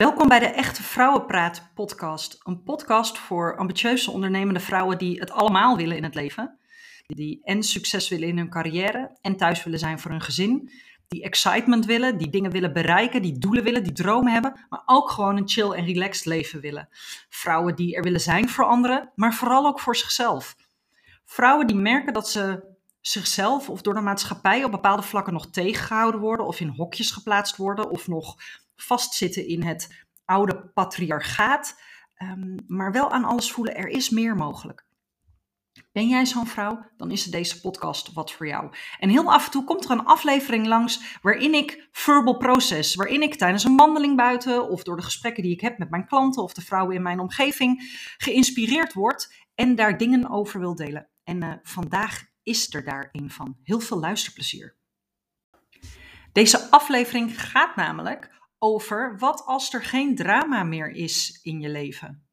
Welkom bij de Echte Vrouwenpraat podcast. Een podcast voor ambitieuze ondernemende vrouwen die het allemaal willen in het leven. Die en succes willen in hun carrière en thuis willen zijn voor hun gezin. Die excitement willen, die dingen willen bereiken, die doelen willen, die dromen hebben. Maar ook gewoon een chill en relaxed leven willen. Vrouwen die er willen zijn voor anderen, maar vooral ook voor zichzelf. Vrouwen die merken dat ze zichzelf of door de maatschappij op bepaalde vlakken nog tegengehouden worden of in hokjes geplaatst worden of nog vastzitten in het oude patriarchaat, um, maar wel aan alles voelen, er is meer mogelijk. Ben jij zo'n vrouw? Dan is deze podcast wat voor jou. En heel af en toe komt er een aflevering langs waarin ik verbal process, waarin ik tijdens een wandeling buiten of door de gesprekken die ik heb met mijn klanten of de vrouwen in mijn omgeving geïnspireerd word en daar dingen over wil delen. En uh, vandaag is er daar een van. Heel veel luisterplezier. Deze aflevering gaat namelijk over wat als er geen drama meer is in je leven.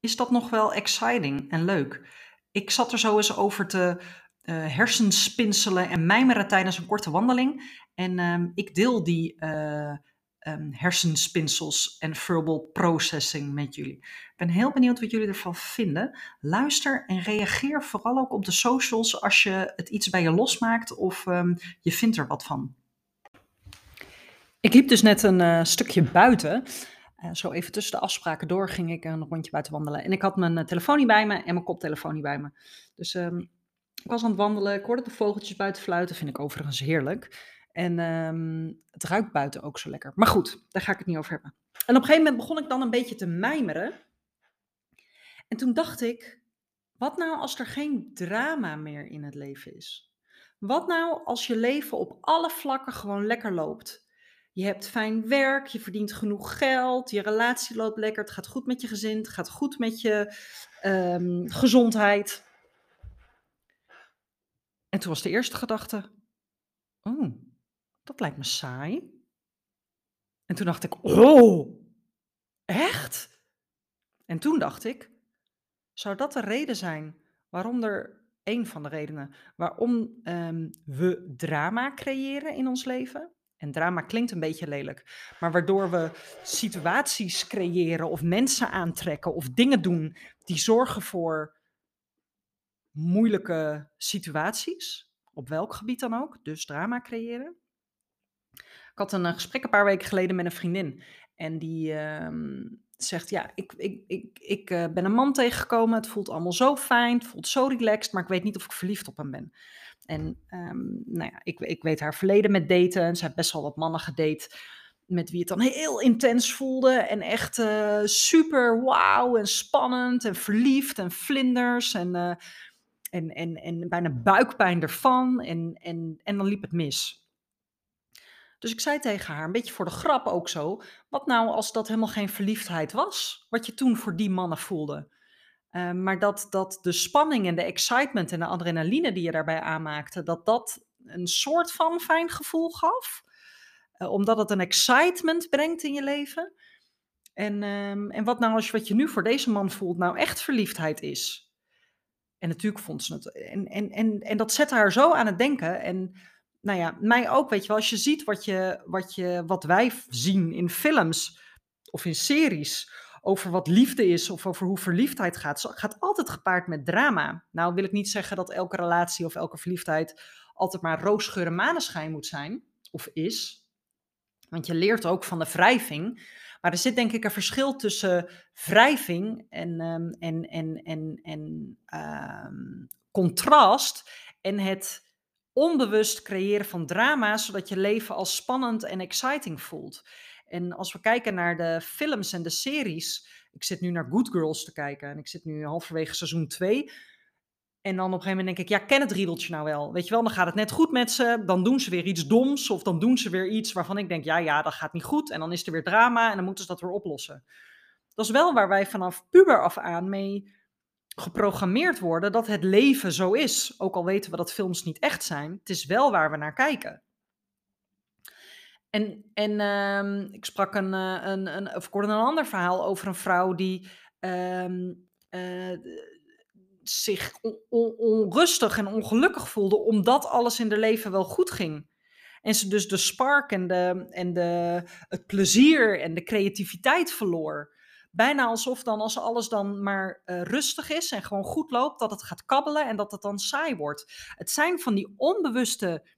Is dat nog wel exciting en leuk? Ik zat er zo eens over te uh, hersenspinselen en mijmeren tijdens een korte wandeling. En uh, ik deel die uh, hersenspinsels en verbal processing met jullie. Ik ben heel benieuwd wat jullie ervan vinden. Luister en reageer vooral ook op de socials als je het iets bij je losmaakt of um, je vindt er wat van. Ik liep dus net een uh, stukje buiten. Uh, zo even tussen de afspraken door ging ik een rondje buiten wandelen. En ik had mijn uh, telefoon niet bij me en mijn koptelefoon niet bij me. Dus um, ik was aan het wandelen. Ik hoorde de vogeltjes buiten fluiten. Vind ik overigens heerlijk. En um, het ruikt buiten ook zo lekker. Maar goed, daar ga ik het niet over hebben. En op een gegeven moment begon ik dan een beetje te mijmeren. En toen dacht ik, wat nou als er geen drama meer in het leven is? Wat nou als je leven op alle vlakken gewoon lekker loopt? Je hebt fijn werk, je verdient genoeg geld, je relatie loopt lekker, het gaat goed met je gezin, het gaat goed met je um, gezondheid. En toen was de eerste gedachte, oh, dat lijkt me saai. En toen dacht ik, oh, echt? En toen dacht ik, zou dat de reden zijn waarom er, een van de redenen, waarom um, we drama creëren in ons leven? En drama klinkt een beetje lelijk, maar waardoor we situaties creëren of mensen aantrekken of dingen doen die zorgen voor moeilijke situaties, op welk gebied dan ook, dus drama creëren. Ik had een gesprek een paar weken geleden met een vriendin en die uh, zegt, ja, ik, ik, ik, ik uh, ben een man tegengekomen, het voelt allemaal zo fijn, het voelt zo relaxed, maar ik weet niet of ik verliefd op hem ben. En um, nou ja, ik, ik weet haar verleden met daten. En ze heeft best wel wat mannen gedate met wie het dan heel intens voelde. En echt uh, super wauw en spannend en verliefd en vlinders. En, uh, en, en, en bijna buikpijn ervan. En, en, en dan liep het mis. Dus ik zei tegen haar, een beetje voor de grap ook zo. Wat nou als dat helemaal geen verliefdheid was? Wat je toen voor die mannen voelde? Uh, maar dat, dat de spanning en de excitement en de adrenaline die je daarbij aanmaakte, dat dat een soort van fijn gevoel gaf. Uh, omdat het een excitement brengt in je leven. En, um, en wat nou als wat je nu voor deze man voelt nou echt verliefdheid is? En natuurlijk vond ze het. En, en, en, en dat zette haar zo aan het denken. En nou ja, mij ook, weet je wel. Als je ziet wat, je, wat, je, wat wij zien in films of in series over wat liefde is of over hoe verliefdheid gaat, gaat altijd gepaard met drama. Nou wil ik niet zeggen dat elke relatie of elke verliefdheid altijd maar roosgeur en maneschijn moet zijn, of is. Want je leert ook van de wrijving. Maar er zit denk ik een verschil tussen wrijving en, um, en, en, en, en um, contrast en het onbewust creëren van drama, zodat je leven als spannend en exciting voelt. En als we kijken naar de films en de series. Ik zit nu naar Good Girls te kijken en ik zit nu halverwege seizoen 2. En dan op een gegeven moment denk ik, ja, ken het riedeltje nou wel? Weet je wel, dan gaat het net goed met ze. Dan doen ze weer iets doms of dan doen ze weer iets waarvan ik denk, ja, ja, dat gaat niet goed. En dan is er weer drama en dan moeten ze dat weer oplossen. Dat is wel waar wij vanaf puber af aan mee geprogrammeerd worden dat het leven zo is. Ook al weten we dat films niet echt zijn, het is wel waar we naar kijken. En, en um, ik sprak een, eh, een, een, of een ander verhaal over een vrouw die um, uh, zich on, on, onrustig en ongelukkig voelde, omdat alles in haar leven wel goed ging. En ze dus de spark en, de, en de, het plezier en de creativiteit verloor. Bijna alsof dan als alles dan maar uh, rustig is en gewoon goed loopt, dat het gaat kabbelen en dat het dan saai wordt. Het zijn van die onbewuste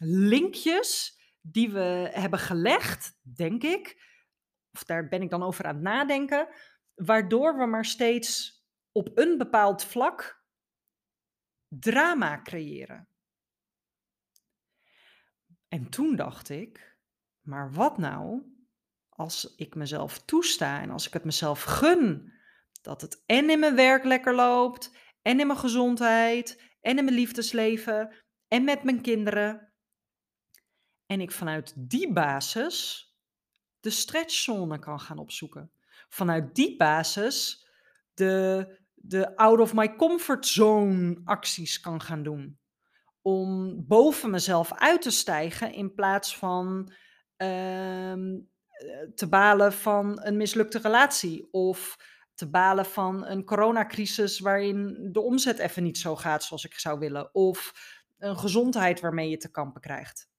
linkjes die we hebben gelegd, denk ik, of daar ben ik dan over aan het nadenken, waardoor we maar steeds op een bepaald vlak drama creëren. En toen dacht ik, maar wat nou als ik mezelf toesta en als ik het mezelf gun dat het en in mijn werk lekker loopt, en in mijn gezondheid, en in mijn liefdesleven, en met mijn kinderen. En ik vanuit die basis de stretchzone kan gaan opzoeken. Vanuit die basis de, de out of my comfort zone acties kan gaan doen. Om boven mezelf uit te stijgen in plaats van ehm, te balen van een mislukte relatie of te balen van een coronacrisis waarin de omzet even niet zo gaat zoals ik zou willen of een gezondheid waarmee je te kampen krijgt.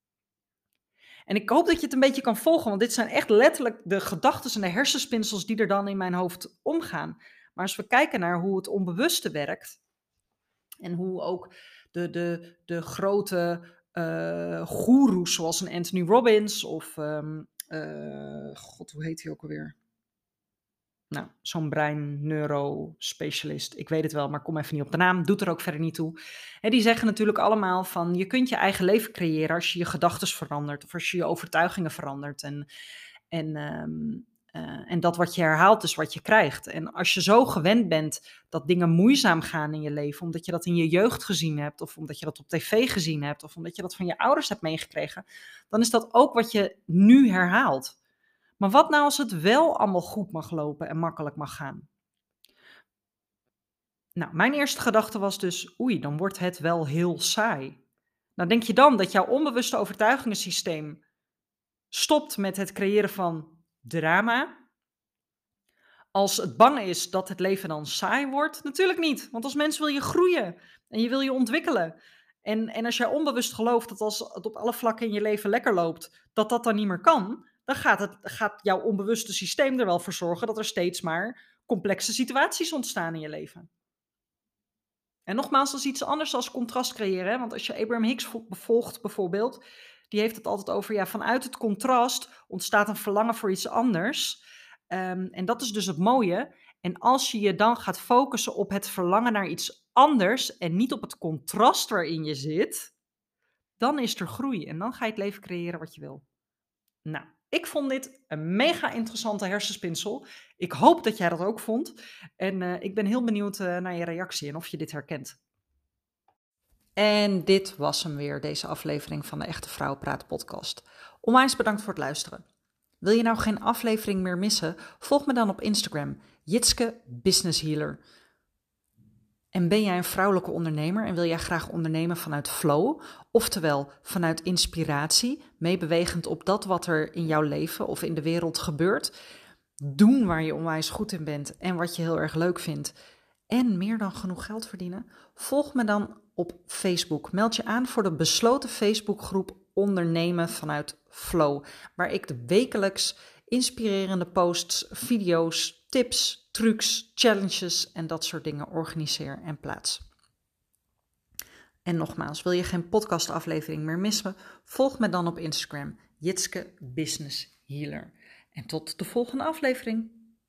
En ik hoop dat je het een beetje kan volgen, want dit zijn echt letterlijk de gedachten en de hersenspinsels die er dan in mijn hoofd omgaan. Maar als we kijken naar hoe het onbewuste werkt en hoe ook de, de, de grote uh, goeroes zoals een Anthony Robbins of, um, uh, god, hoe heet hij ook alweer? nou, zo'n brein-neurospecialist. Ik weet het wel, maar kom even niet op de naam. Doet er ook verder niet toe. En die zeggen natuurlijk allemaal van je kunt je eigen leven creëren als je je gedachten verandert of als je je overtuigingen verandert. En, en, ehm, eh, en dat wat je herhaalt is wat je krijgt. En als je zo gewend bent dat dingen moeizaam gaan in je leven, omdat je dat in je jeugd gezien hebt, of omdat je dat op tv gezien hebt, of omdat je dat van je ouders hebt meegekregen, dan is dat ook wat je nu herhaalt. Maar wat nou als het wel allemaal goed mag lopen en makkelijk mag gaan? Nou, mijn eerste gedachte was dus, oei, dan wordt het wel heel saai. Nou, denk je dan dat jouw onbewuste overtuigingensysteem stopt met het creëren van drama? Als het bang is dat het leven dan saai wordt? Natuurlijk niet, want als mens wil je groeien en je wil je ontwikkelen. En, en als jij onbewust gelooft dat als het op alle vlakken in je leven lekker loopt, dat dat dan niet meer kan, dan gaat, het, gaat jouw onbewuste systeem er wel voor zorgen dat er steeds maar complexe situaties ontstaan in je leven. En nogmaals, dat is iets anders als contrast creëren. Want als je Abraham Hicks volgt bijvoorbeeld, die heeft het altijd over, ja, vanuit het contrast ontstaat een verlangen voor iets anders. Ehm, en dat is dus het mooie. En als je je dan gaat focussen op het verlangen naar iets anders en niet op het contrast waarin je zit, dan is er groei en dan ga je het leven creëren wat je wil. Nou, ik vond dit een mega interessante hersenspinsel. Ik hoop dat jij dat ook vond. En uh, ik ben heel benieuwd uh, naar je reactie en of je dit herkent. En dit was hem weer, deze aflevering van de Echte Vrouw Praat podcast. Onwijs bedankt voor het luisteren. Wil je nou geen aflevering meer missen? Volg me dan op Instagram, Jitske Business Healer. En ben jij een vrouwelijke ondernemer en wil jij graag ondernemen vanuit flow, oftewel vanuit inspiratie, meebewegend op dat wat er in jouw leven of in de wereld gebeurt, doen waar je onwijs goed in bent en wat je heel erg leuk vindt en meer dan genoeg geld verdienen? Volg me dan op Facebook. Meld je aan voor de besloten Facebookgroep Ondernemen vanuit Flow, waar ik de wekelijks inspirerende posts, video's, tips, trucs, challenges en dat soort dingen organiseer en plaats. En nogmaals, wil je geen podcastaflevering meer missen? Volg me dan op Instagram, Jitske Business Healer. En tot de volgende aflevering.